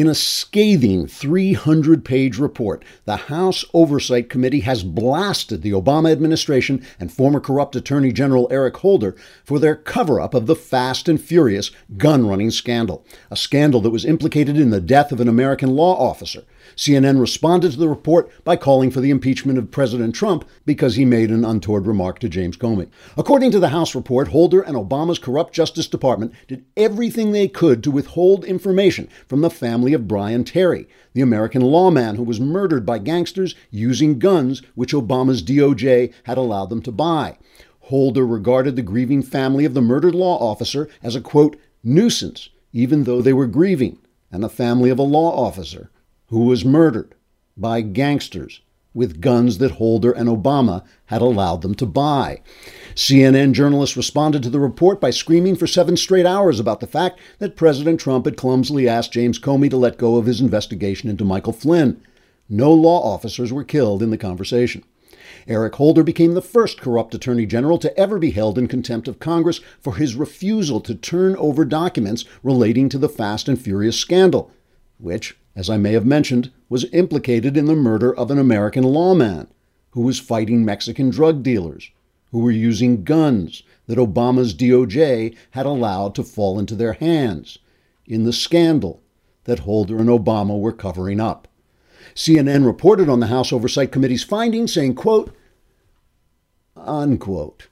In a scathing 300 page report, the House Oversight Committee has blasted the Obama administration and former corrupt Attorney General Eric Holder for their cover up of the fast and furious gun running scandal, a scandal that was implicated in the death of an American law officer. CNN responded to the report by calling for the impeachment of President Trump because he made an untoward remark to James Comey. According to the House report, Holder and Obama's corrupt Justice Department did everything they could to withhold information from the family of Brian Terry, the American lawman who was murdered by gangsters using guns which Obama's DOJ had allowed them to buy. Holder regarded the grieving family of the murdered law officer as a quote, nuisance, even though they were grieving, and the family of a law officer who was murdered by gangsters with guns that Holder and Obama had allowed them to buy. CNN journalists responded to the report by screaming for seven straight hours about the fact that President Trump had clumsily asked James Comey to let go of his investigation into Michael Flynn. No law officers were killed in the conversation. Eric Holder became the first corrupt attorney general to ever be held in contempt of Congress for his refusal to turn over documents relating to the Fast and Furious scandal, which, as I may have mentioned, was implicated in the murder of an American lawman who was fighting Mexican drug dealers who were using guns that Obama's DOJ had allowed to fall into their hands in the scandal that Holder and Obama were covering up. CNN reported on the House Oversight Committee's findings saying, quote, unquote.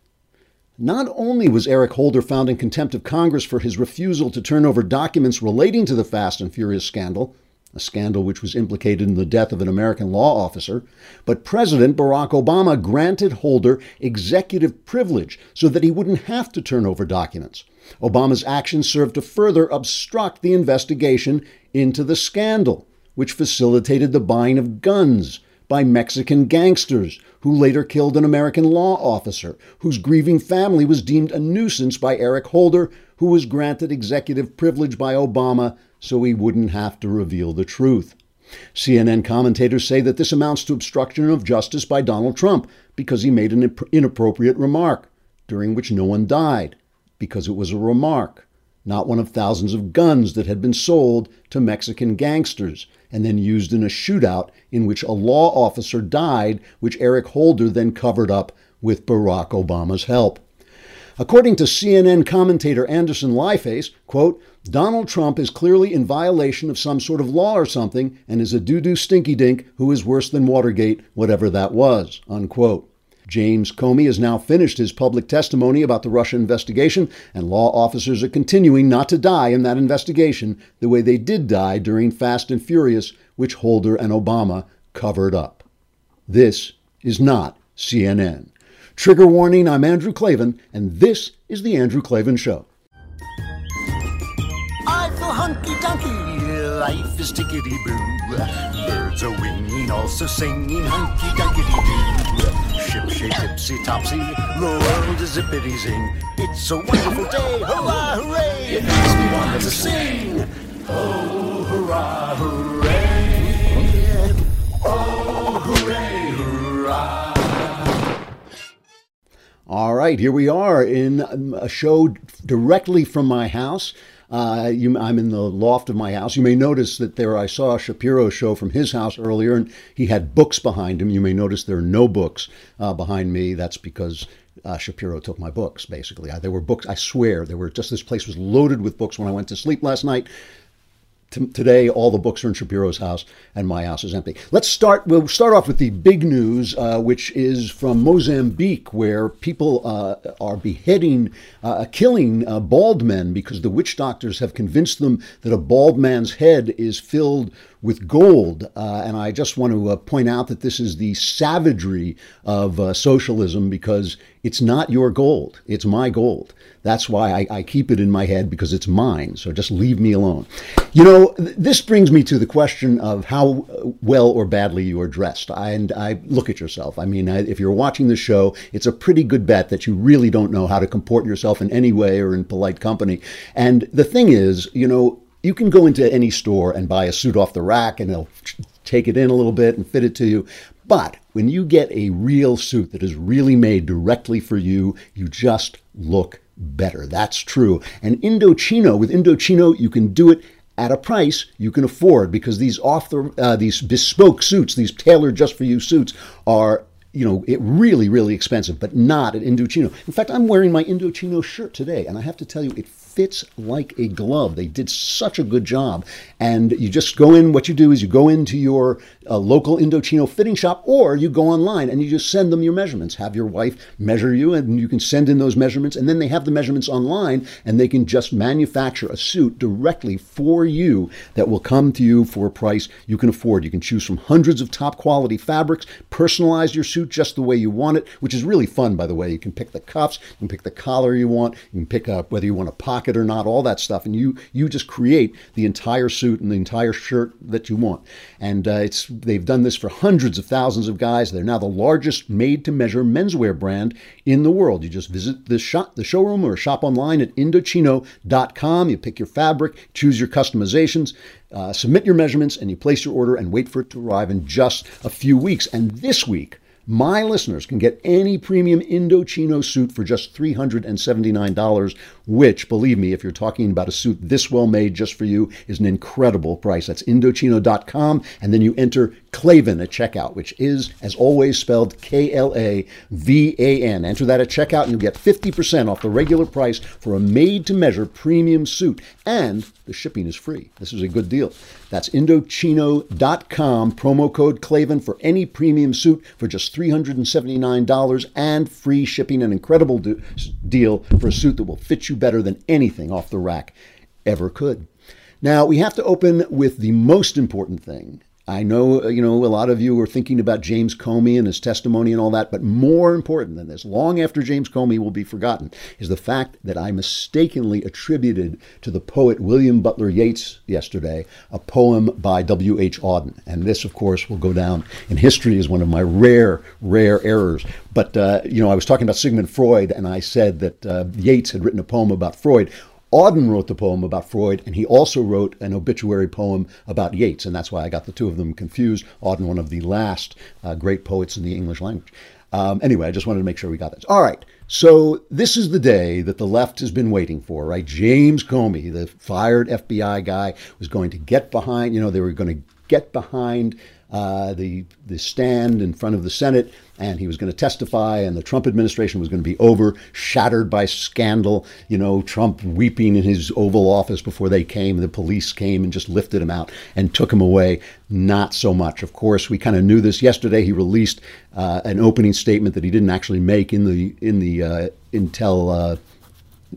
Not only was Eric Holder found in contempt of Congress for his refusal to turn over documents relating to the Fast and Furious scandal, a scandal which was implicated in the death of an American law officer, but President Barack Obama granted Holder executive privilege so that he wouldn't have to turn over documents. Obama's actions served to further obstruct the investigation into the scandal, which facilitated the buying of guns by Mexican gangsters who later killed an American law officer, whose grieving family was deemed a nuisance by Eric Holder, who was granted executive privilege by Obama so he wouldn't have to reveal the truth. CNN commentators say that this amounts to obstruction of justice by Donald Trump because he made an inappropriate remark, during which no one died, because it was a remark, not one of thousands of guns that had been sold to Mexican gangsters and then used in a shootout in which a law officer died, which Eric Holder then covered up with Barack Obama's help. According to CNN commentator Anderson Lieface, quote, Donald Trump is clearly in violation of some sort of law or something and is a doo-doo stinky dink who is worse than Watergate, whatever that was, unquote. James Comey has now finished his public testimony about the Russia investigation, and law officers are continuing not to die in that investigation the way they did die during Fast and Furious, which Holder and Obama covered up. This is not CNN. Trigger warning I'm Andrew Klavan, and this is The Andrew Klavan Show. Life is tickety boo. Birds are winging, also singing hunky dunky doo. Ship shape tipsy topsy, the world is zippity zing. It's a wonderful day, hurrah, hooray! It makes me want to sing. Oh, hurrah, hooray! Oh, hooray, hurrah! All right, here we are in a show directly from my house. Uh, you, I'm in the loft of my house. You may notice that there I saw a Shapiro show from his house earlier, and he had books behind him. You may notice there are no books uh, behind me. That's because uh, Shapiro took my books, basically. I, there were books, I swear, there were just this place was loaded with books when I went to sleep last night. Today, all the books are in Shapiro's house, and my house is empty. Let's start. We'll start off with the big news, uh, which is from Mozambique, where people uh, are beheading, uh, killing uh, bald men because the witch doctors have convinced them that a bald man's head is filled with gold. Uh, and I just want to uh, point out that this is the savagery of uh, socialism because it's not your gold, it's my gold. That's why I, I, keep it in my head because it's mine. So just leave me alone. You know, th- this brings me to the question of how well or badly you are dressed. I, and I look at yourself. I mean, I, if you're watching the show, it's a pretty good bet that you really don't know how to comport yourself in any way or in polite company. And the thing is, you know, you can go into any store and buy a suit off the rack and they'll take it in a little bit and fit it to you. But when you get a real suit that is really made directly for you, you just look better. That's true. And Indochino, with Indochino, you can do it at a price you can afford because these off the uh, these bespoke suits, these tailored just for you suits, are you know, it really, really expensive, but not at Indochino. In fact, I'm wearing my Indochino shirt today, and I have to tell you, it fits like a glove. They did such a good job. And you just go in, what you do is you go into your uh, local Indochino fitting shop, or you go online and you just send them your measurements. Have your wife measure you, and you can send in those measurements, and then they have the measurements online, and they can just manufacture a suit directly for you that will come to you for a price you can afford. You can choose from hundreds of top quality fabrics, personalize your suit just the way you want it, which is really fun, by the way. You can pick the cuffs, you can pick the collar you want, you can pick up whether you want a pocket pocket or not, all that stuff, and you you just create the entire suit and the entire shirt that you want. And uh, it's they've done this for hundreds of thousands of guys. They're now the largest made-to-measure menswear brand in the world. You just visit the shop, the showroom, or shop online at Indochino.com. You pick your fabric, choose your customizations. Uh, submit your measurements and you place your order and wait for it to arrive in just a few weeks. And this week, my listeners can get any premium Indochino suit for just $379, which, believe me, if you're talking about a suit this well made just for you, is an incredible price. That's Indochino.com, and then you enter Klavan at checkout, which is, as always, spelled K L A V A N. Enter that at checkout, and you'll get 50% off the regular price for a made to measure premium suit, and the shipping is free. This is a good deal. That's Indochino.com, promo code Klavan for any premium suit for just $379 and free shipping. An incredible do- deal for a suit that will fit you better than anything off the rack ever could. Now, we have to open with the most important thing, I know, uh, you know, a lot of you are thinking about James Comey and his testimony and all that, but more important than this, long after James Comey will be forgotten, is the fact that I mistakenly attributed to the poet William Butler Yeats yesterday a poem by W.H. Auden. And this, of course, will go down in history as one of my rare, rare errors. But, uh, you know, I was talking about Sigmund Freud, and I said that uh, Yeats had written a poem about Freud. Auden wrote the poem about Freud, and he also wrote an obituary poem about Yeats, and that's why I got the two of them confused. Auden, one of the last uh, great poets in the English language. Um, anyway, I just wanted to make sure we got this. All right, so this is the day that the left has been waiting for, right? James Comey, the fired FBI guy, was going to get behind, you know, they were going to get behind uh, the the stand in front of the Senate, and he was going to testify, and the Trump administration was going to be over, shattered by scandal. You know, Trump weeping in his Oval Office before they came. The police came and just lifted him out and took him away. Not so much. Of course, we kind of knew this yesterday. He released uh, an opening statement that he didn't actually make in the in the uh, Intel uh,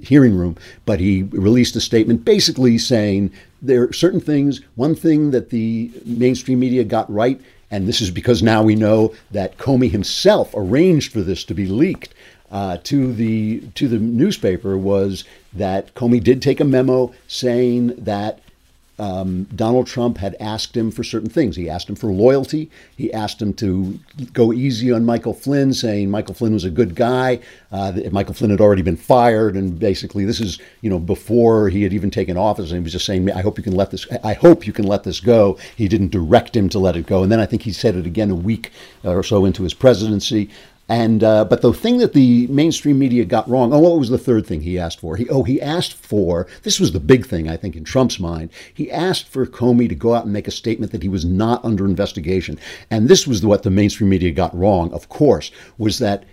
hearing room, but he released a statement basically saying there are certain things. One thing that the mainstream media got right, and this is because now we know that Comey himself arranged for this to be leaked. Uh, to the to the newspaper was that Comey did take a memo saying that um, Donald Trump had asked him for certain things. He asked him for loyalty. He asked him to go easy on Michael Flynn, saying Michael Flynn was a good guy. Uh, Michael Flynn had already been fired, and basically this is you know before he had even taken office. And he was just saying, "I hope you can let this. I hope you can let this go." He didn't direct him to let it go, and then I think he said it again a week or so into his presidency. And uh, but the thing that the mainstream media got wrong. Oh, what was the third thing he asked for? He oh he asked for this was the big thing I think in Trump's mind. He asked for Comey to go out and make a statement that he was not under investigation. And this was what the mainstream media got wrong. Of course, was that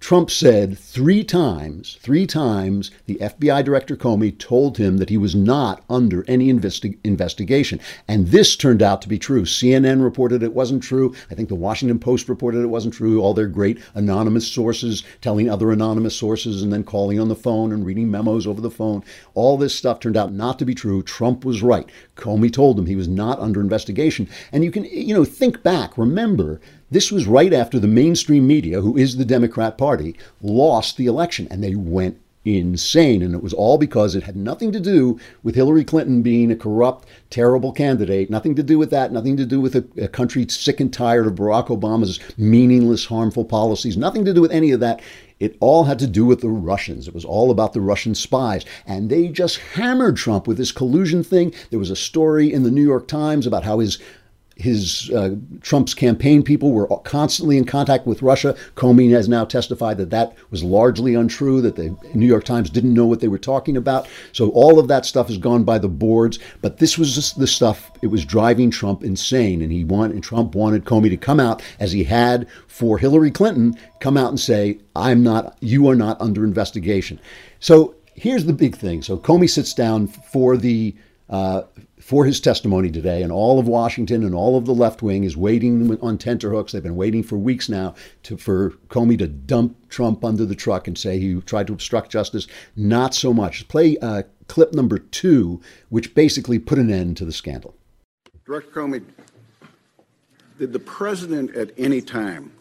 Trump said three times, three times, the FBI Director Comey told him that he was not under any investi- investigation. And this turned out to be true. CNN reported it wasn't true. I think the Washington Post reported it wasn't true. All their great anonymous sources telling other anonymous sources and then calling on the phone and reading memos over the phone. All this stuff turned out not to be true. Trump was right. Comey told him he was not under investigation. And you can, you know, think back. Remember, this was right after the mainstream media, who is the Democrat Party, lost the election and they went insane. And it was all because it had nothing to do with Hillary Clinton being a corrupt, terrible candidate, nothing to do with that, nothing to do with a, a, country sick and tired of Barack Obama's meaningless, harmful policies, nothing to do with any of that. It all had to do with the Russians. It was all about the Russian spies. And they just hammered Trump with this collusion thing. There was a story in the New York Times about how his his uh, Trump's campaign people were constantly in contact with Russia. Comey has now testified that that was largely untrue, that the New York Times didn't know what they were talking about. So all of that stuff has gone by the boards. But this was the stuff it was driving Trump insane, and he wanted and Trump wanted Comey to come out as he had for Hillary Clinton, come out and say, "I'm not, you are not under investigation." So here's the big thing. So Comey sits down for the uh, for his testimony today, and all of Washington and all of the left wing is waiting on tenterhooks. They've been waiting for weeks now to, for Comey to dump Trump under the truck and say he tried to obstruct justice. Not so much. Play uh, clip number two, which basically put an end to the scandal. Director Comey, did the president at any time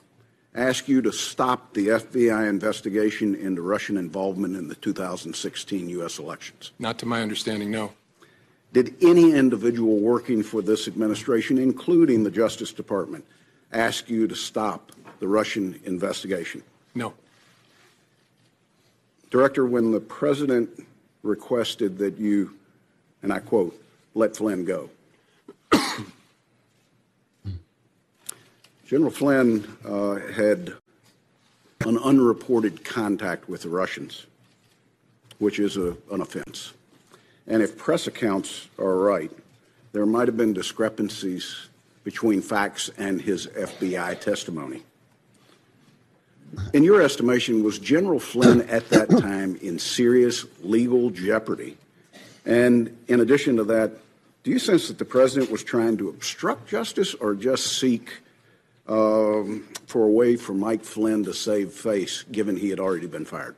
ask you to stop the FBI investigation into Russian involvement in the 2016 U.S. elections? Not to my understanding, no. Did any individual working for this administration, including the Justice Department, ask you to stop the Russian investigation? No. Director, when the president requested that you, and I quote, let Flynn go, General Flynn uh, had an unreported contact with the Russians, which is a, an offense. And if press accounts are right, there might have been discrepancies between facts and his FBI testimony. In your estimation, was General Flynn at that time in serious legal jeopardy? And in addition to that, do you sense that the president was trying to obstruct justice or just seek um, for a way for Mike Flynn to save face, given he had already been fired?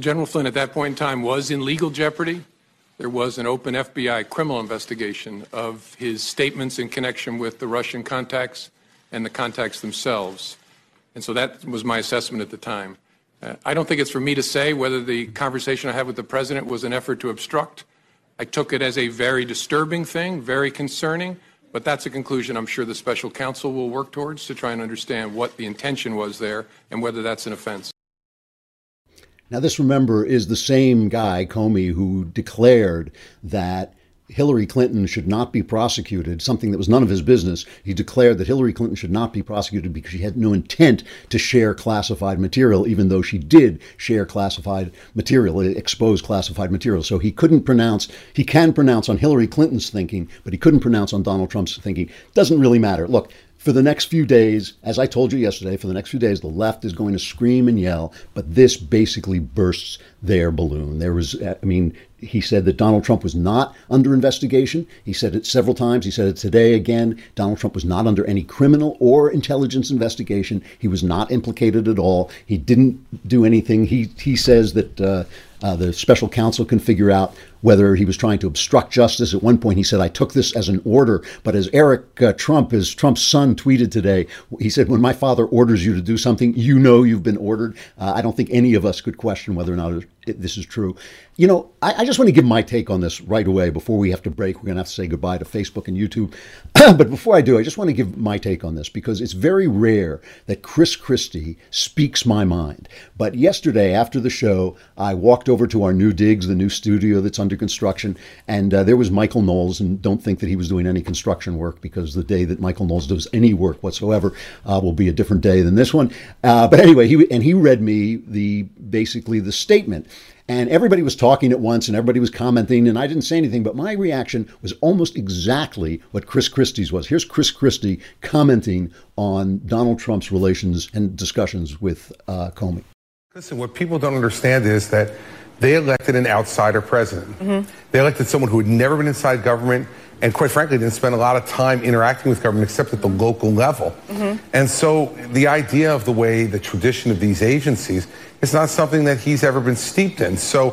General Flynn at that point in time was in legal jeopardy. There was an open FBI criminal investigation of his statements in connection with the Russian contacts and the contacts themselves. And so that was my assessment at the time. Uh, I don't think it's for me to say whether the conversation I had with the president was an effort to obstruct. I took it as a very disturbing thing, very concerning, but that's a conclusion I'm sure the special counsel will work towards to try and understand what the intention was there and whether that's an offense. Now, this, remember, is the same guy, Comey, who declared that Hillary Clinton should not be prosecuted, something that was none of his business. He declared that Hillary Clinton should not be prosecuted because she had no intent to share classified material, even though she did share classified material, expose classified material. So he couldn't pronounce, he can pronounce on Hillary Clinton's thinking, but he couldn't pronounce on Donald Trump's thinking. Doesn't really matter. Look, for the next few days, as I told you yesterday, for the next few days, the left is going to scream and yell, but this basically bursts their balloon. There was, I mean, he said that Donald Trump was not under investigation. He said it several times. He said it today again. Donald Trump was not under any criminal or intelligence investigation. He was not implicated at all. He didn't do anything. He he says that uh, uh, the special counsel can figure out whether he was trying to obstruct justice. At one point, he said, I took this as an order. But as Eric uh, Trump, as Trump's son, tweeted today, he said, When my father orders you to do something, you know you've been ordered. Uh, I don't think any of us could question whether or not this is true. You know, I, I, just want to give my take on this right away before we have to break. We're going to have to say goodbye to Facebook and YouTube. but before I do, I just want to give my take on this because it's very rare that Chris Christie speaks my mind. But yesterday, after the show, I walked over to our new digs, the new studio that's under construction, and uh, there was Michael Knowles. And don't think that he was doing any construction work because the day that Michael Knowles does any work whatsoever uh, will be a different day than this one. Uh, but anyway, he and he read me the basically the statement and everybody was talking at once and everybody was commenting, and I didn't say anything, but my reaction was almost exactly what Chris Christie's was. Here's Chris Christie commenting on Donald Trump's relations and discussions with uh, Comey. Listen, what people don't understand is that they elected an outsider president. Mm-hmm. They elected someone who had never been inside government and quite frankly didn't spend a lot of time interacting with government except at the local level. Mm-hmm. And so the idea of the way the tradition of these agencies is not something that he's ever been steeped in. So,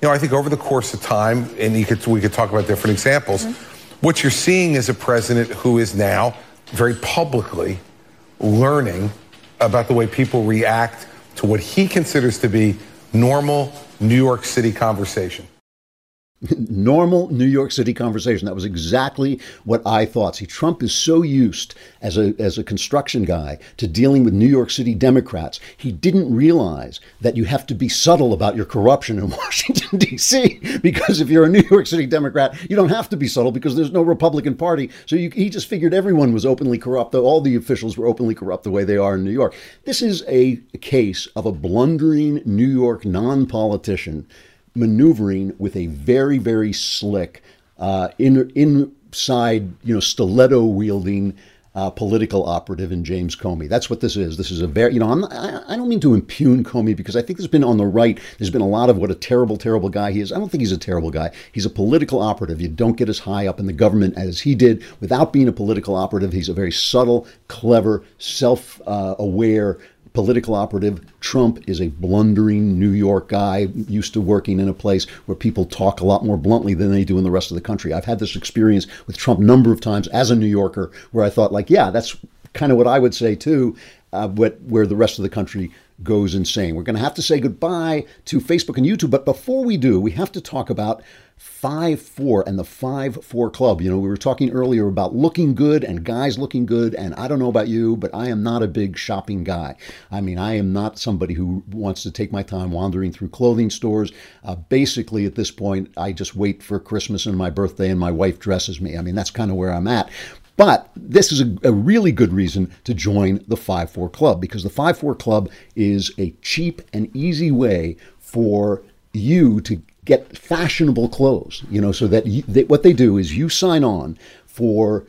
you know, I think over the course of time, and could, we could talk about different examples, mm-hmm. what you're seeing is a president who is now very publicly learning about the way people react to what he considers to be normal New York City conversation. normal New York City conversation. That was exactly what I thought. See, Trump is so used as a as a construction guy to dealing with New York City Democrats. He didn't realize that you have to be subtle about your corruption in Washington D.C. Because if you're a New York City Democrat, you don't have to be subtle because there's no Republican Party. So you, he just figured everyone was openly corrupt. All the officials were openly corrupt the way they are in New York. This is a case of a blundering New York non-politician maneuvering with a very, very slick, uh, in, inside, you know, stiletto wielding uh, political operative in James Comey. That's what this is. This is a very, you know, I'm I, I don't mean to impugn Comey because I think there's been on the right, there's been a lot of what a terrible, terrible guy he is. I don't think he's a terrible guy. He's a political operative. You don't get as high up in the government as he did without being a political operative. He's a very subtle, clever, self uh, aware, political operative. Trump is a blundering New York guy used to working in a place where people talk a lot more bluntly than they do in the rest of the country. I've had this experience with Trump a number of times as a New Yorker where I thought, like, yeah, that's kind of what I would say too, uh, what, where the rest of the country goes insane. We're going to have to say goodbye to Facebook and YouTube, but before we do, we have to talk about 5 4 and the 5 4 club. You know, we were talking earlier about looking good and guys looking good. And I don't know about you, but I am not a big shopping guy. I mean, I am not somebody who wants to take my time wandering through clothing stores. Uh, basically, at this point, I just wait for Christmas and my birthday and my wife dresses me. I mean, that's kind of where I'm at. But this is a, a, really good reason to join the 5 4 Club because the 5 4 Club is a cheap and easy way for you to get fashionable clothes, you know, so that, you, they, what they do is you sign on for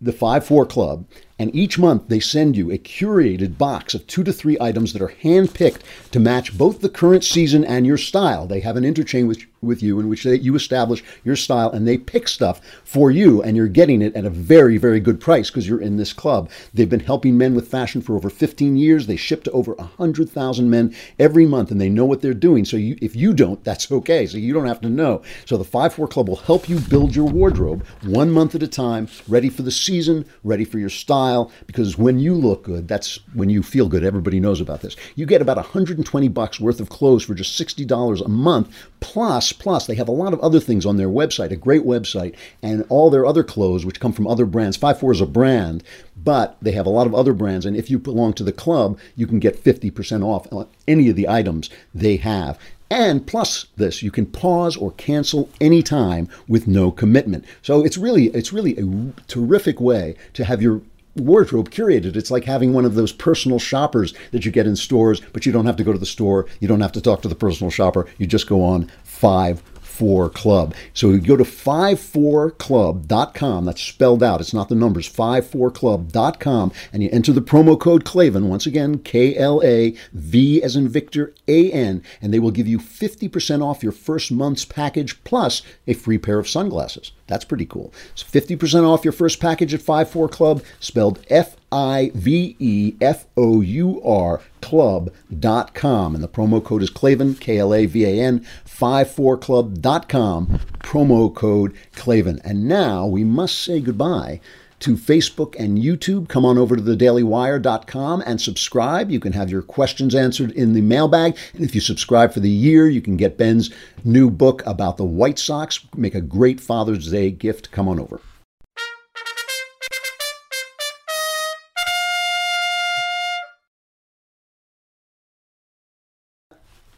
the 5 4 Club, and each month they send you a curated box of two to three items that are handpicked to match both the current season and your style. They have an interchange with, with you in which they, you establish your style and they pick stuff for you, and you're getting it at a very, very good price because you're in this club. They've been helping men with fashion for over 15 years. They ship to over 100,000 men every month, and they know what they're doing. So you, if you don't, that's okay. So you don't have to know. So the 5 4 Club will help you build your wardrobe one month at a time, ready for the season, ready for your style, because when you look good, that's when you feel good. Everybody knows about this. You get about 120 bucks worth of clothes for just $60 a month. Plus, plus, they have a lot of other things on their website, a great website, and all their other clothes, which come from other brands. 5-4 is a brand, but they have a lot of other brands. And if you belong to the club, you can get 50% off any of the items they have. And plus this, you can pause or cancel anytime with no commitment. So it's really it's really a terrific way to have your wardrobe curated. It's like having one of those personal shoppers that you get in stores, but you don't have to go to the store. You don't have to talk to the personal shopper. You just go on five 4 Club. So you go to 54club.com. That's spelled out. It's not the numbers. 54club.com. And you enter the promo code Klavan. Once again, K L A V as in Victor A N. And they will give you 50% off your first month's package plus a free pair of sunglasses. That's pretty cool. So 50% off your first package at 54 Club, spelled F I V E F O U R club.com. And the promo code is Klavan, K L A V A N, 54club.com, promo code Klavan. And now we must say goodbye to Facebook and YouTube. Come on over to thedailywire.com and subscribe. You can have your questions answered in the mailbag. And if you subscribe for the year, you can get Ben's new book about the White Sox. Make a great Father's Day gift. Come on over.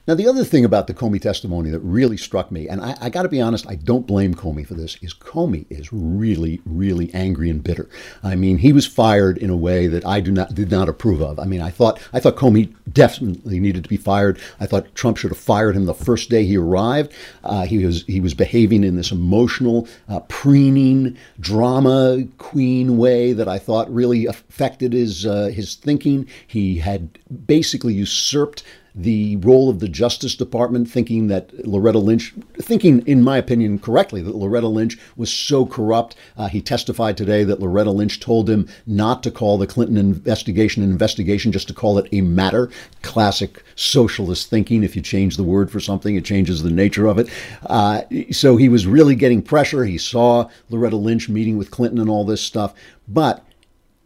Now, the other thing about the Comey testimony that really struck me, and I, I got to be honest, I don't blame Comey for this, is Comey is really, really angry and bitter. I mean, he was fired in a way that I do not did not approve of. I mean, I thought I thought Comey definitely needed to be fired. I thought Trump should have fired him the first day he arrived. Uh, he was he was behaving in this emotional, uh, preening, drama queen way that I thought really affected his uh, his thinking. He had basically usurped the role of the Justice Department, thinking that Loretta Lynch, thinking, in my opinion, correctly, that Loretta Lynch was so corrupt. Uh, he testified today that Loretta Lynch told him not to call the Clinton investigation an investigation, just to call it a matter. Classic socialist thinking. If you change the word for something, it changes the nature of it. Uh, so he was really getting pressure. He saw Loretta Lynch meeting with Clinton and all this stuff. But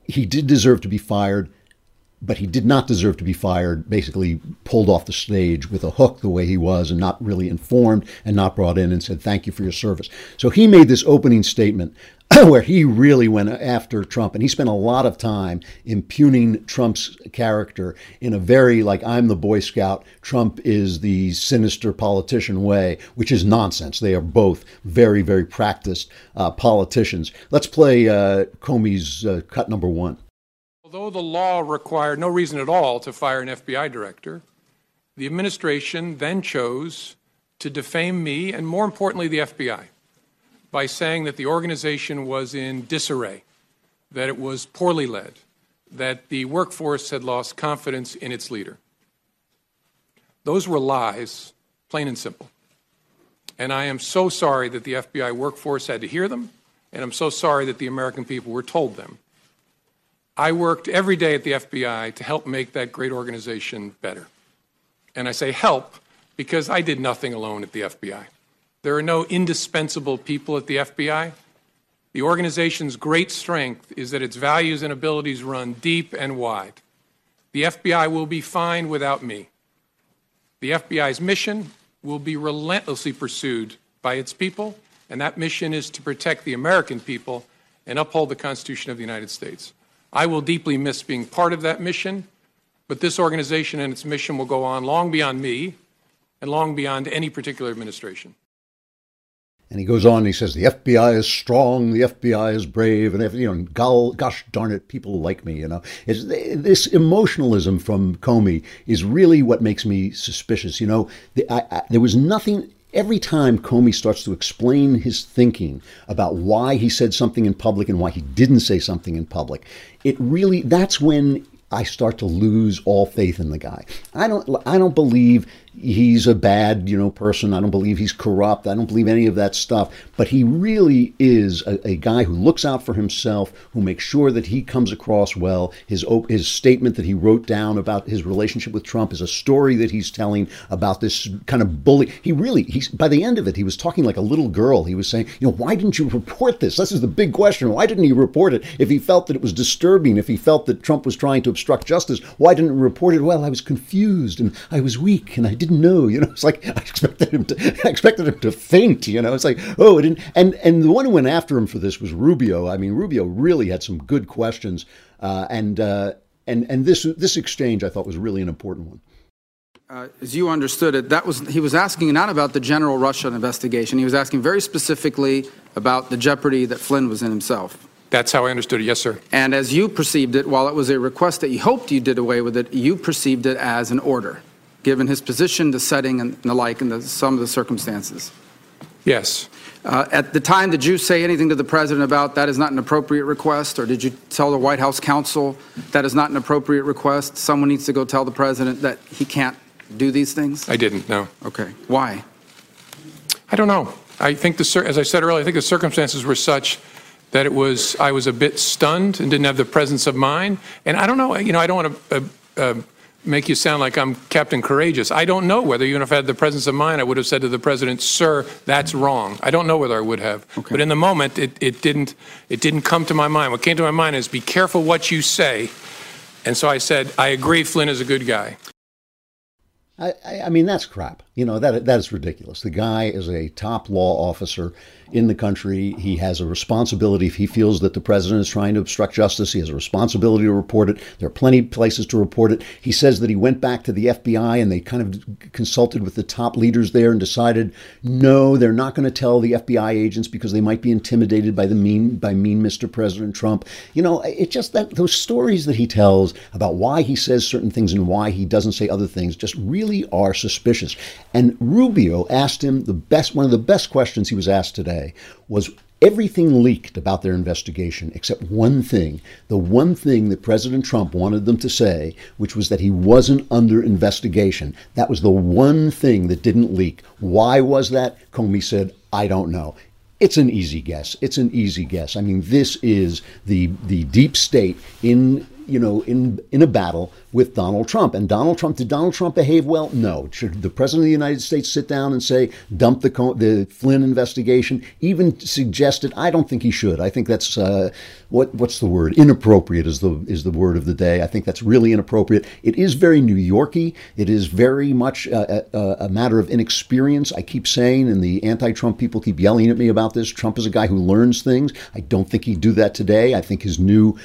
he did deserve to be fired but he did not deserve to be fired, basically pulled off the stage with a hook the way he was and not really informed and not brought in and said, Thank you for your service. So he made this opening statement where he really went after Trump, and he spent a lot of time impugning Trump's character in a very like I'm the Boy Scout, Trump is the sinister politician way, which is nonsense. They are both very, very practiced uh, politicians. Let's play uh, Comey's uh, cut number one. Although the law required no reason at all to fire an FBI director, the administration then chose to defame me and, more importantly, the FBI by saying that the organization was in disarray, that it was poorly led, that the workforce had lost confidence in its leader. Those were lies, plain and simple. And I am so sorry that the FBI workforce had to hear them, and I'm so sorry that the American people were told them. I worked every day at the FBI to help make that great organization better. And I say help because I did nothing alone at the FBI. There are no indispensable people at the FBI. The organization's great strength is that its values and abilities run deep and wide. The FBI will be fine without me. The FBI's mission will be relentlessly pursued by its people, and that mission is to protect the American people and uphold the Constitution of the United States. I will deeply miss being part of that mission, but this organization and its mission will go on long beyond me and long beyond any particular administration. And he goes on he says, the FBI is strong, the FBI is brave, and, you know, gosh darn it, people like me, you know. It's, this emotionalism from Comey is really what makes me suspicious. You know, the, I, I, there was nothing every time Comey starts to explain his thinking about why he said something in public and why he didn't say something in public, it really that's when I start to lose all faith in the guy. I don't I don't believe he's a bad, you know, person. I don't believe he's corrupt. I don't believe any of that stuff. But he really is a, a, guy who looks out for himself, who makes sure that he comes across well. His his statement that he wrote down about his relationship with Trump is a story that he's telling about this kind of bully. He really he's by the end of it, he was talking like a little girl. He was saying, you know, why didn't you report this? This is the big question. Why didn't he report it? If he felt that it was disturbing, if he felt that Trump was trying to obstruct justice, why didn't he report it? Well, I was confused and I was weak and I didn't know. You know, it's like I expected him to I expected him to faint. You know, it's like oh, it didn't. and and the one who went after him for this was Rubio. I mean, Rubio really had some good questions, uh, and uh, and and this this exchange I thought was really an important one. Uh, as you understood it, that was he was asking not about the general Russia investigation. He was asking very specifically about the jeopardy that Flynn was in himself. That's how I understood it, yes, sir. And as you perceived it, while it was a request that you hoped you did away with it, you perceived it as an order given his position, the setting, and the like, and the, some of the circumstances? Yes. Uh, at the time, did you say anything to the president about that is not an appropriate request, or did you tell the White House counsel that is not an appropriate request? Someone needs to go tell the president that he can't do these things? I didn't, no. Okay. Why? I don't know. I think the, as I said earlier, I think the circumstances were such that it was I was a bit stunned and didn't have the presence of mind. And I don't know. You know, I don't want to. Uh, uh, make you sound like I'm Captain Courageous. I don't know whether even if I had the presence of mind, I would have said to the president, "Sir, that's wrong." I don't know whether I would have. Okay. But in the moment, it, it didn't it didn't come to my mind. What came to my mind is, "Be careful what you say." And so I said, "I agree. Flynn is a good guy." I, I mean, that's crap. You know, that that is ridiculous. The guy is a top law officer in the country. He has a responsibility. If he feels that the president is trying to obstruct justice, he has a responsibility to report it. There are plenty of places to report it. He says that he went back to the FBI and they kind of consulted with the top leaders there and decided, no, they're not going to tell the FBI agents because they might be intimidated by the mean by mean Mr. President Trump. You know, it just that those stories that he tells about why he says certain things and why he doesn't say other things just really are suspicious. And Rubio asked him the best one of the best questions he was asked today was everything leaked about their investigation except one thing the one thing that President Trump wanted them to say, which was that he wasn't under investigation. That was the one thing that didn't leak. Why was that? Comey said, I don't know. It's an easy guess. It's an easy guess. I mean, this is the the deep state in you know, in in a battle with Donald Trump. And Donald Trump did Donald Trump behave well? No. Should the president of the United States sit down and say dump the the Flynn investigation? Even suggested? I don't think he should. I think that's uh, what what's the word? Inappropriate is the is the word of the day. I think that's really inappropriate. It is very New Yorky. It is very much a, a, a matter of inexperience. I keep saying, and the anti-Trump people keep yelling at me about this. Trump is a guy who learns things. I don't think he'd do that today. I think his new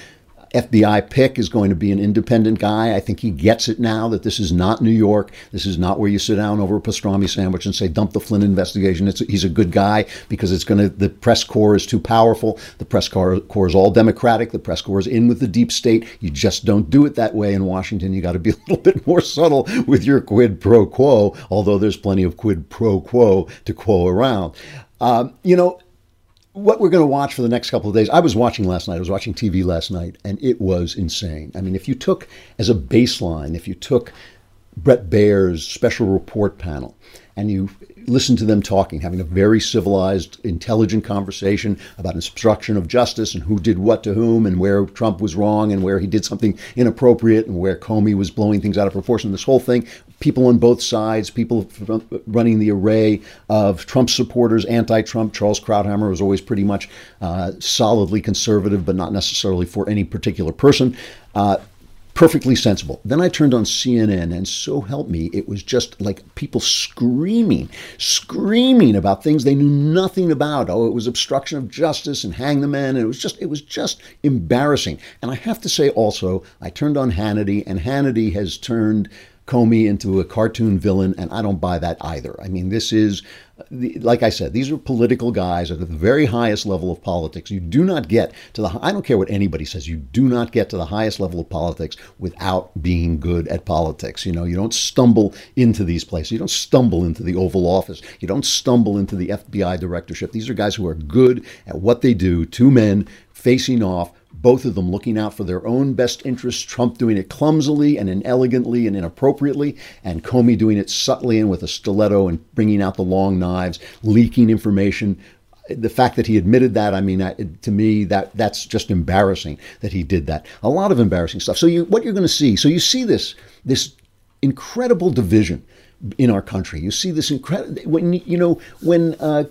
FBI pick is going to be an independent guy. I think he gets it now that this is not New York. This is not where you sit down over a pastrami sandwich and say, dump the Flynn investigation. It's, he's a good guy because it's going to, the press corps is too powerful. The press corps, corps is all Democratic. The press corps is in with the deep state. You just don't do it that way in Washington. You got to be a little bit more subtle with your quid pro quo, although there's plenty of quid pro quo to quo around. Um, you know, what we're going to watch for the next couple of days. I was watching last night. I was watching TV last night, and it was insane. I mean, if you took as a baseline, if you took Bret Baier's special report panel and you listen to them talking, having a very civilized, intelligent conversation about obstruction of justice and who did what to whom and where Trump was wrong and where he did something inappropriate and where Comey was blowing things out of proportion. This whole thing, people on both sides, people running the array of Trump supporters, anti-Trump. Charles Krauthammer was always pretty much uh, solidly conservative, but not necessarily for any particular person. Uh, perfectly sensible. Then I turned on CNN, and so help me, it was just like people screaming, screaming about things they knew nothing about. Oh, it was obstruction of justice and hang the men. And it was just, it was just embarrassing. And I have to say also, I turned on Hannity, and Hannity has turned Comey into a cartoon villain, and I don't buy that either. I mean, this is, like I said, these are political guys at the very highest level of politics. You do not get to the, I don't care what anybody says, you do not get to the highest level of politics without being good at politics. You know, you don't stumble into these places. You don't stumble into the Oval Office. You don't stumble into the FBI directorship. These are guys who are good at what they do, two men facing off both of them looking out for their own best interests, Trump doing it clumsily and inelegantly and inappropriately, and Comey doing it subtly and with a stiletto and bringing out the long knives, leaking information. The fact that he admitted that, I mean, to me, that that's just embarrassing that he did that. A lot of embarrassing stuff. So you, what you're going to see, so you see this this incredible division in our country. You see this incredible when you know when. Uh,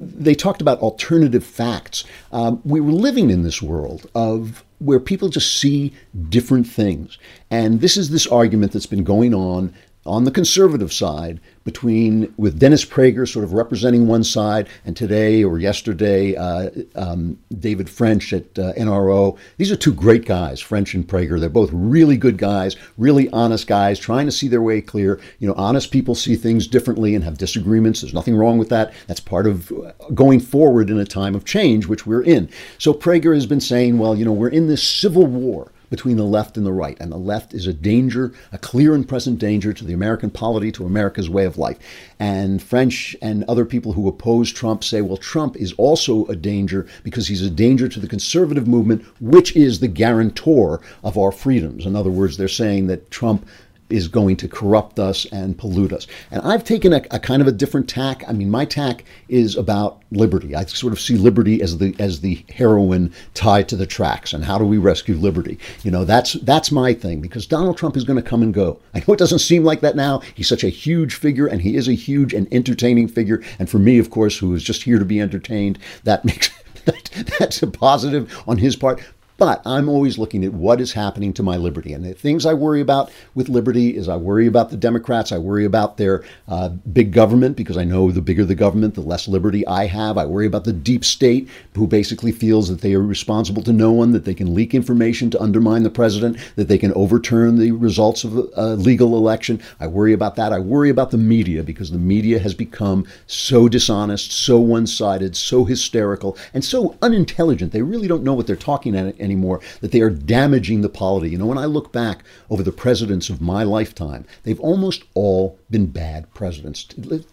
they talked about alternative facts. Um, we were living in this world of where people just see different things. And this is this argument that's been going on on the conservative side between with Dennis Prager sort of representing one side, and today or yesterday uh, um, David French at uh, NRO. These are two great guys, French and Prager. They're both really good guys, really honest guys, trying to see their way clear. You know, honest people see things differently and have disagreements. There's nothing wrong with that. That's part of uh, going forward in a time of change, which we're in. So Prager has been saying, well, you know, we're in this civil war between the left and the right. And the left is a danger, a clear and present danger to the American polity, to America's way of life. And French and other people who oppose Trump say, well, Trump is also a danger because he's a danger to the conservative movement, which is the guarantor of our freedoms. In other words, they're saying that Trump is going to corrupt us and pollute us. And I've taken a, a, kind of a different tack. I mean, my tack is about liberty. I sort of see liberty as the as the heroine tied to the tracks. And how do we rescue liberty? You know, that's that's my thing because Donald Trump is going to come and go. I know it doesn't seem like that now. He's such a huge figure, and he is a huge and entertaining figure. And for me, of course, who is just here to be entertained, that makes that, that's a positive on his part. But I'm always looking at what is happening to my liberty. And the things I worry about with liberty is I worry about the Democrats. I worry about their uh, big government because I know the bigger the government, the less liberty I have. I worry about the deep state who basically feels that they are responsible to no one, that they can leak information to undermine the president, that they can overturn the results of a legal election. I worry about that. I worry about the media because the media has become so dishonest, so one sided, so hysterical, and so unintelligent. They really don't know what they're talking about anymore, that they are damaging the polity. You know, when I look back over the presidents of my lifetime, they've almost all been bad presidents.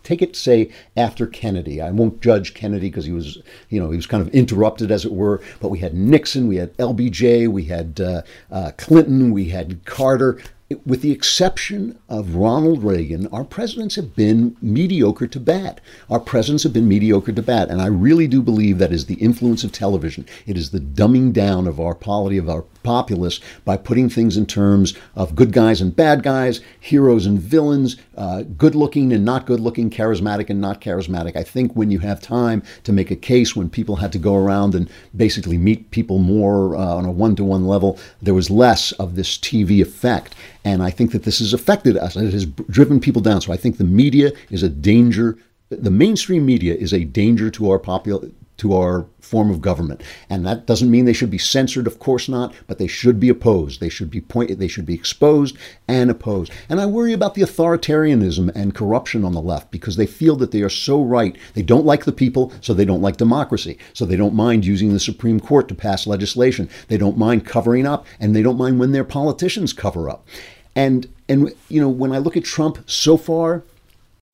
Take it, say, after Kennedy. I won't judge Kennedy because he was, you know, he was kind of interrupted, as it were. But we had Nixon, we had LBJ, we had uh, uh, Clinton, we had Carter with the exception of Ronald Reagan, our presidents have been mediocre to bad. Our presidents have been mediocre to bad. And I really do believe that is the influence of television. It is the dumbing down of our polity, of our populace, by putting things in terms of good guys and bad guys, heroes and villains, uh, good looking and not good looking, charismatic and not charismatic. I think when you have time to make a case, when people had to go around and basically meet people more uh, on a one to one level, there was less of this TV effect. And I think that this has affected us. and It has driven people down. So I think the media is a danger. The mainstream media is a danger to our popul- to our form of government. And that doesn't mean they should be censored, of course not, but they should be opposed. They should be pointed, they should be exposed and opposed. And I worry about the authoritarianism and corruption on the left because they feel that they are so right. They don't like the people, so they don't like democracy. So they don't mind using the Supreme Court to pass legislation. They don't mind covering up, and they don't mind when their politicians cover up. And and you know, when I look at Trump so far,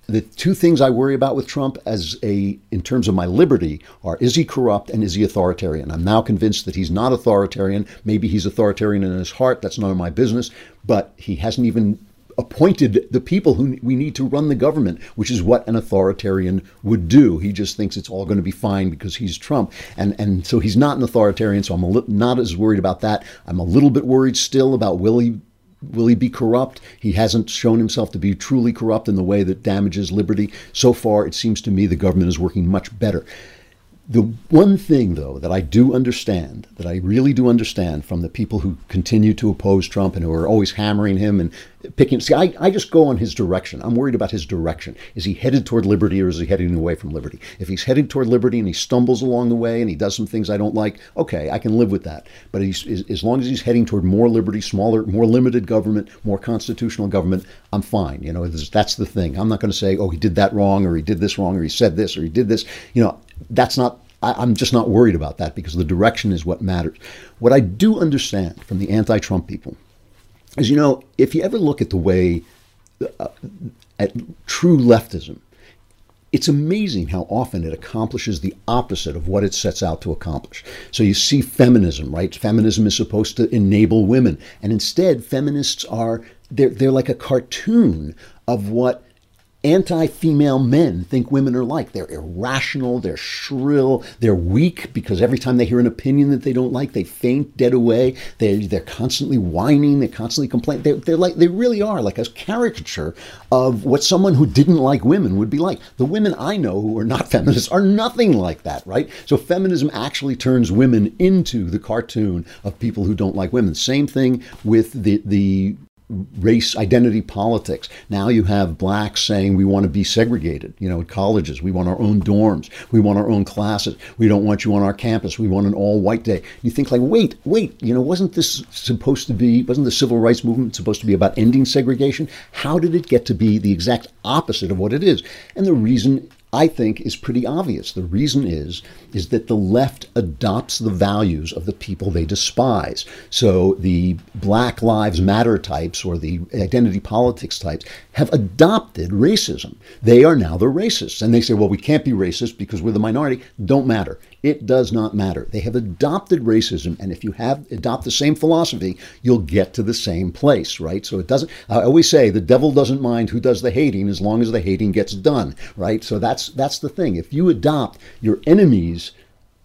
the two things I worry about with Trump as a in terms of my liberty are is he corrupt and is he authoritarian? I'm now convinced that he's not authoritarian. Maybe he's authoritarian in his heart, that's none of my business, but he hasn't even appointed the people who we need to run the government, which is what an authoritarian would do. He just thinks it's all going to be fine because he's Trump, and and so he's not an authoritarian. So I'm li- not as worried about that. I'm a little bit worried still about will he Will he be corrupt? He hasn't shown himself to be truly corrupt in the way that damages liberty. So far, it seems to me the government is working much better. The one thing, though, that I do understand, that I really do understand from the people who continue to oppose Trump and who are always hammering him and picking. See, I, I just go on his direction. I'm worried about his direction. Is he headed toward liberty or is he heading away from liberty? If he's headed toward liberty and he stumbles along the way and he does some things I don't like, okay, I can live with that. But as long as he's heading toward more liberty, smaller, more limited government, more constitutional government, I'm fine. You know, that's the thing. I'm not going to say, oh, he did that wrong or he did this wrong or he said this or he did this. You know, that's not I, am just not worried about that because the direction is what matters. What I do understand from the anti Trump people is, you know, if you ever look at the way, uh, at true leftism, it's amazing how often it accomplishes the opposite of what it sets out to accomplish. So you see feminism, right? Feminism is supposed to enable women, and instead, feminists are they're they're like a cartoon of what anti-female men think women are like. They're irrational, they're shrill, they're weak because every time they hear an opinion that they don't like, they faint dead away. They they're constantly whining, they're constantly complaining. They're, they're like they really are like a caricature of what someone who didn't like women would be like. The women I know who are not feminists are nothing like that, right? So feminism actually turns women into the cartoon of people who don't like women. Same thing with the the race identity politics. Now you have blacks saying we want to be segregated, you know, at colleges. We want our own dorms. We want our own classes. We don't want you on our campus. We want an all white day. You think like, wait, wait, you know, wasn't this supposed to be, wasn't the civil rights movement supposed to be about ending segregation? How did it get to be the exact opposite of what it is? And the reason I think is pretty obvious. The reason is is that the left adopts the values of the people they despise. So the Black Lives Matter types or the identity politics types have adopted racism. They are now the racists. And they say, well, we can't be racist because we're the minority. Don't matter. It does not matter. They have adopted racism, and if you have adopt the same philosophy, you'll get to the same place, right? So it doesn't. I always say the devil doesn't mind who does the hating as long as the hating gets done, right? So that's that's the thing. If you adopt your enemy's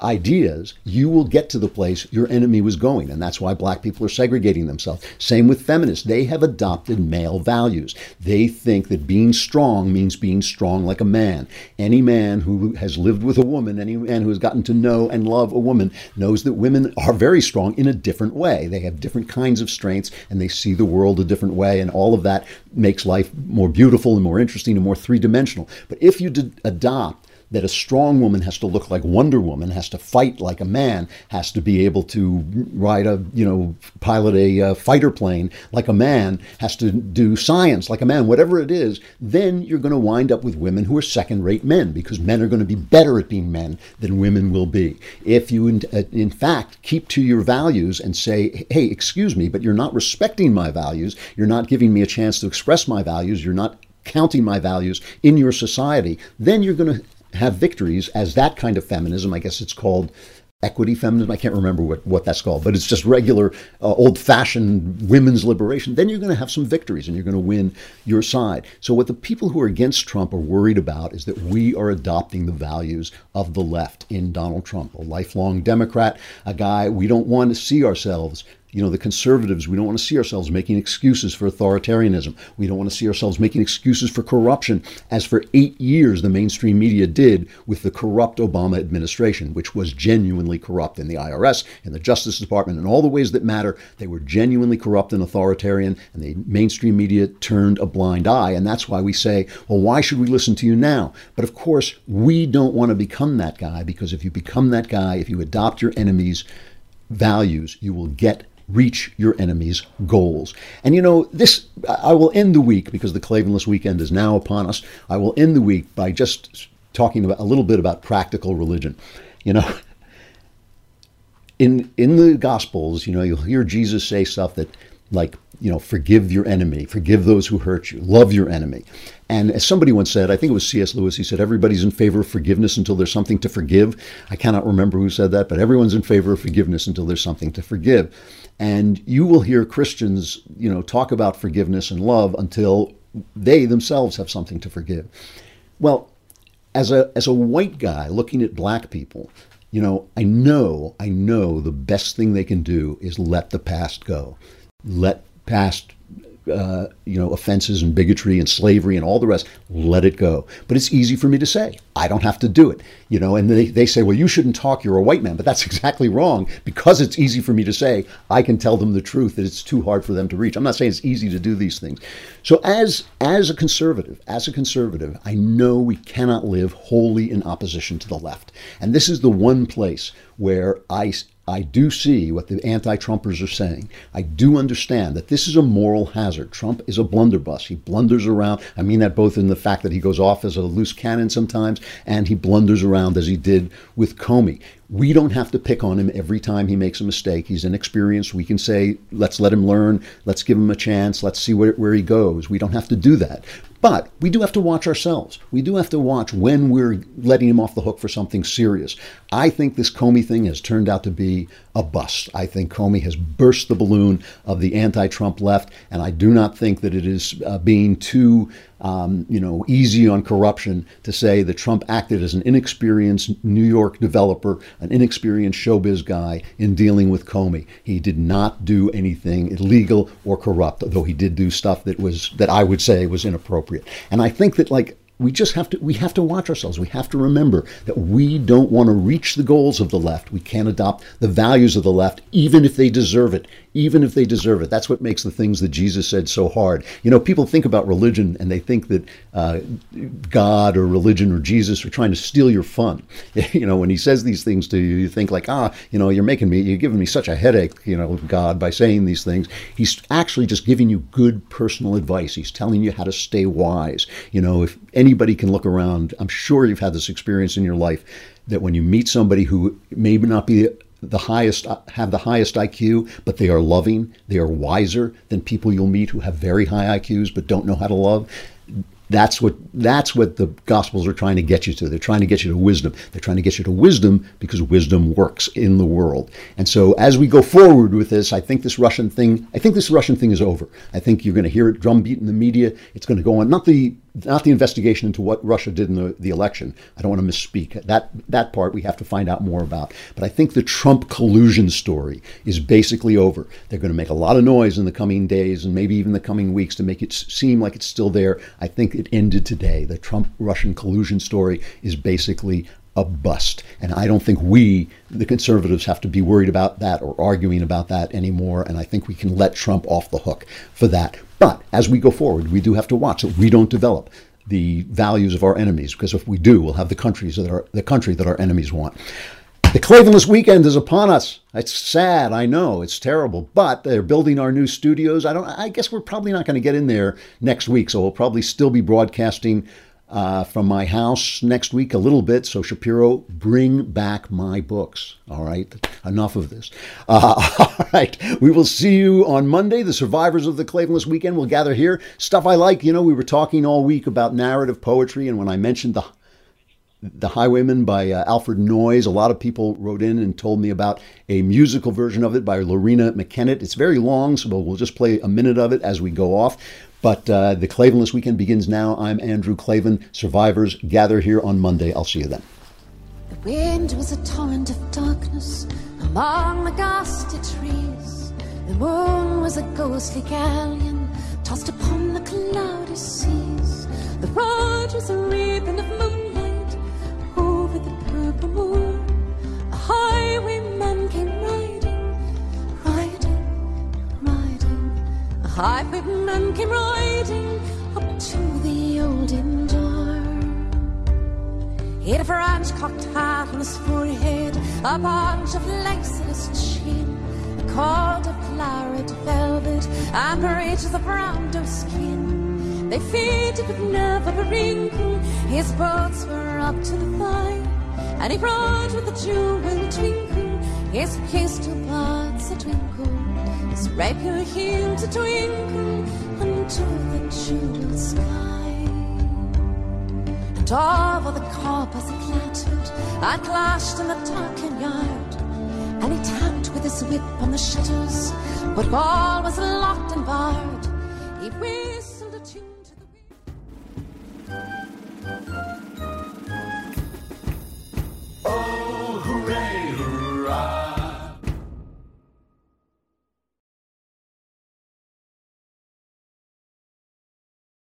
ideas, you will get to the place your enemy was going. And that's why black people are segregating themselves. Same with feminists. They have adopted male values. They think that being strong means being strong like a man. Any man who has lived with a woman, any man who has gotten to know and love a woman, knows that women are very strong in a different way. They have different kinds of strengths and they see the world a different way. And all of that makes life more beautiful and more interesting and more three dimensional. But if you adopt that a strong woman has to look like Wonder Woman, has to fight like a man, has to be able to ride a, you know, pilot a uh, fighter plane like a man, has to do science like a man, whatever it is, then you're going to wind up with women who are second rate men because men are going to be better at being men than women will be. If you, in, uh, in fact, keep to your values and say, hey, excuse me, but you're not respecting my values, you're not giving me a chance to express my values, you're not counting my values in your society, then you're going to have victories as that kind of feminism, I guess it's called equity feminism. I can't remember what, what that's called, but it's just regular, uh, old fashioned women's liberation. Then you're going to have some victories and you're going to win your side. So, what the people who are against Trump are worried about is that we are adopting the values of the left in Donald Trump, a lifelong Democrat, a guy we don't want to see ourselves you know, the conservatives, we don't want to see ourselves making excuses for authoritarianism. We don't want to see ourselves making excuses for corruption, as for eight years the mainstream media did with the corrupt Obama administration, which was genuinely corrupt in the IRS, in the Justice Department, in all the ways that matter. They were genuinely corrupt and authoritarian, and the mainstream media turned a blind eye. And that's why we say, well, why should we listen to you now? But of course, we don't want to become that guy because if you become that guy, if you adopt your enemy's values, you will get reach your enemy's goals. And you know, this, I will end the week because the Klavanless weekend is now upon us. I will end the week by just talking about a little bit about practical religion. You know, in in the Gospels, you know, you'll hear Jesus say stuff that like you know, forgive your enemy, forgive those who hurt you, love your enemy. And as somebody once said, I think it was C.S. Lewis, he said, everybody's in favor of forgiveness until there's something to forgive. I cannot remember who said that, but everyone's in favor of forgiveness until there's something to forgive. And you will hear Christians, you know, talk about forgiveness and love until they themselves have something to forgive. Well, as a as a white guy looking at black people, you know, I know, I know the best thing they can do is let the past go. Let past uh, you know offenses and bigotry and slavery and all the rest let it go. But it's easy for me to say i don't have to do it you know and they, they say well you shouldn't talk you're a white man but that's exactly wrong because it's easy for me to say i can tell them the truth that it's too hard for them to reach. I'm not saying it's easy to do these things. So as as a conservative as a conservative i know we cannot live wholly in opposition to the left. And this is the one place where i I do see what the anti Trumpers are saying. I do understand that this is a moral hazard. Trump is a blunderbuss. He blunders around. I mean that both in the fact that he goes off as a loose cannon sometimes and he blunders around as he did with Comey. We don't have to pick on him every time he makes a mistake. He's inexperienced. We can say, let's let him learn. Let's give him a chance. Let's see where, where he goes. We don't have to do that. But we do have to watch ourselves. We do have to watch when we're letting him off the hook for something serious. I think this Comey thing has turned out to be a bust. I think Comey has burst the balloon of the anti Trump left, and I do not think that it is uh, being too um, you know, easy on corruption to say that Trump acted as an inexperienced New York developer, an inexperienced showbiz guy in dealing with Comey. He did not do anything illegal or corrupt, though he did do stuff that was that I would say was inappropriate. And I think that like we just have to we have to watch ourselves. We have to remember that we don't want to reach the goals of the left. We can't adopt the values of the left even if they deserve it even if they deserve it. That's what makes the things that jesus said so hard. You know people think about religion and they think that uh, god or religion or jesus are trying to steal your fun. You know when he says these things to you you think like ah you know you're making me you're giving me such a headache you know god by saying these things. He's actually just giving you good personal advice. He's telling you how to stay wise. You know if anybody can look around. I'm sure you've had this experience in your life that when you meet somebody who may not be the highest have the highest IQ, but they are loving, they are wiser than people you'll meet who have very high IQs but don't know how to love. That's what that's what the gospels are trying to get you to. They're trying to get you to wisdom. They're trying to get you to wisdom because wisdom works in the world. And so as we go forward with this, I think this Russian thing, I think this Russian thing is over. I think you're going to hear it drumbeat in the media. It's going to go on. Not the not the investigation into what Russia did in the, the election. I don't want to misspeak. That that part we have to find out more about. But I think the Trump collusion story is basically over. They're going to make a lot of noise in the coming days and maybe even the coming weeks to make it seem like it's still there. I think it ended today. The Trump Russian collusion story is basically a bust. And I don't think we, the conservatives, have to be worried about that or arguing about that anymore. And I think we can let Trump off the hook for that. But as we go forward, we do have to watch that we don't develop the values of our enemies, because if we do, we'll have the countries that are the country that our enemies want. The Klavanless weekend is upon us. It's sad, I know, it's terrible, but they're building our new studios. I don't. I guess we're probably not going to get in there next week, so we'll probably still be broadcasting uh, from my house next week a little bit. So, Shapiro, bring back my books. All right. Enough of this. Uh, all right. We will see you on Monday. The survivors of the Klavanless weekend will gather here. Stuff I like. You know, we were talking all week about narrative poetry, and when I mentioned the The Highwayman by uh, Alfred Noyes. A lot of people wrote in and told me about a musical version of it by Loreena McKennitt. It's very long, so we'll just play a minute of it as we go off. But uh, the Klavanless weekend begins now. I'm Andrew Klavan. Survivors gather here on Monday. I'll see you then. The wind was a torrent of darkness among the ghastly trees. The moon was a ghostly galleon tossed upon the cloudy seas. The road was a ribbon of moonlight A highwayman came riding up to the old inn door. He had a French cocked hat on his forehead, a bunch of lace in his chin, a cord of claret velvet, and breeches of brown doe skin. They fitted but never a wrinkle. His boots were up to the thigh, and he rode with a jewel twinkle. His pistol buds a twinkle, his rapier heel to twinkle unto the jewel sky. And over the corpus it clattered and clashed in the darkened yard. And he tapped with his whip on the shutters, but all was locked and barred.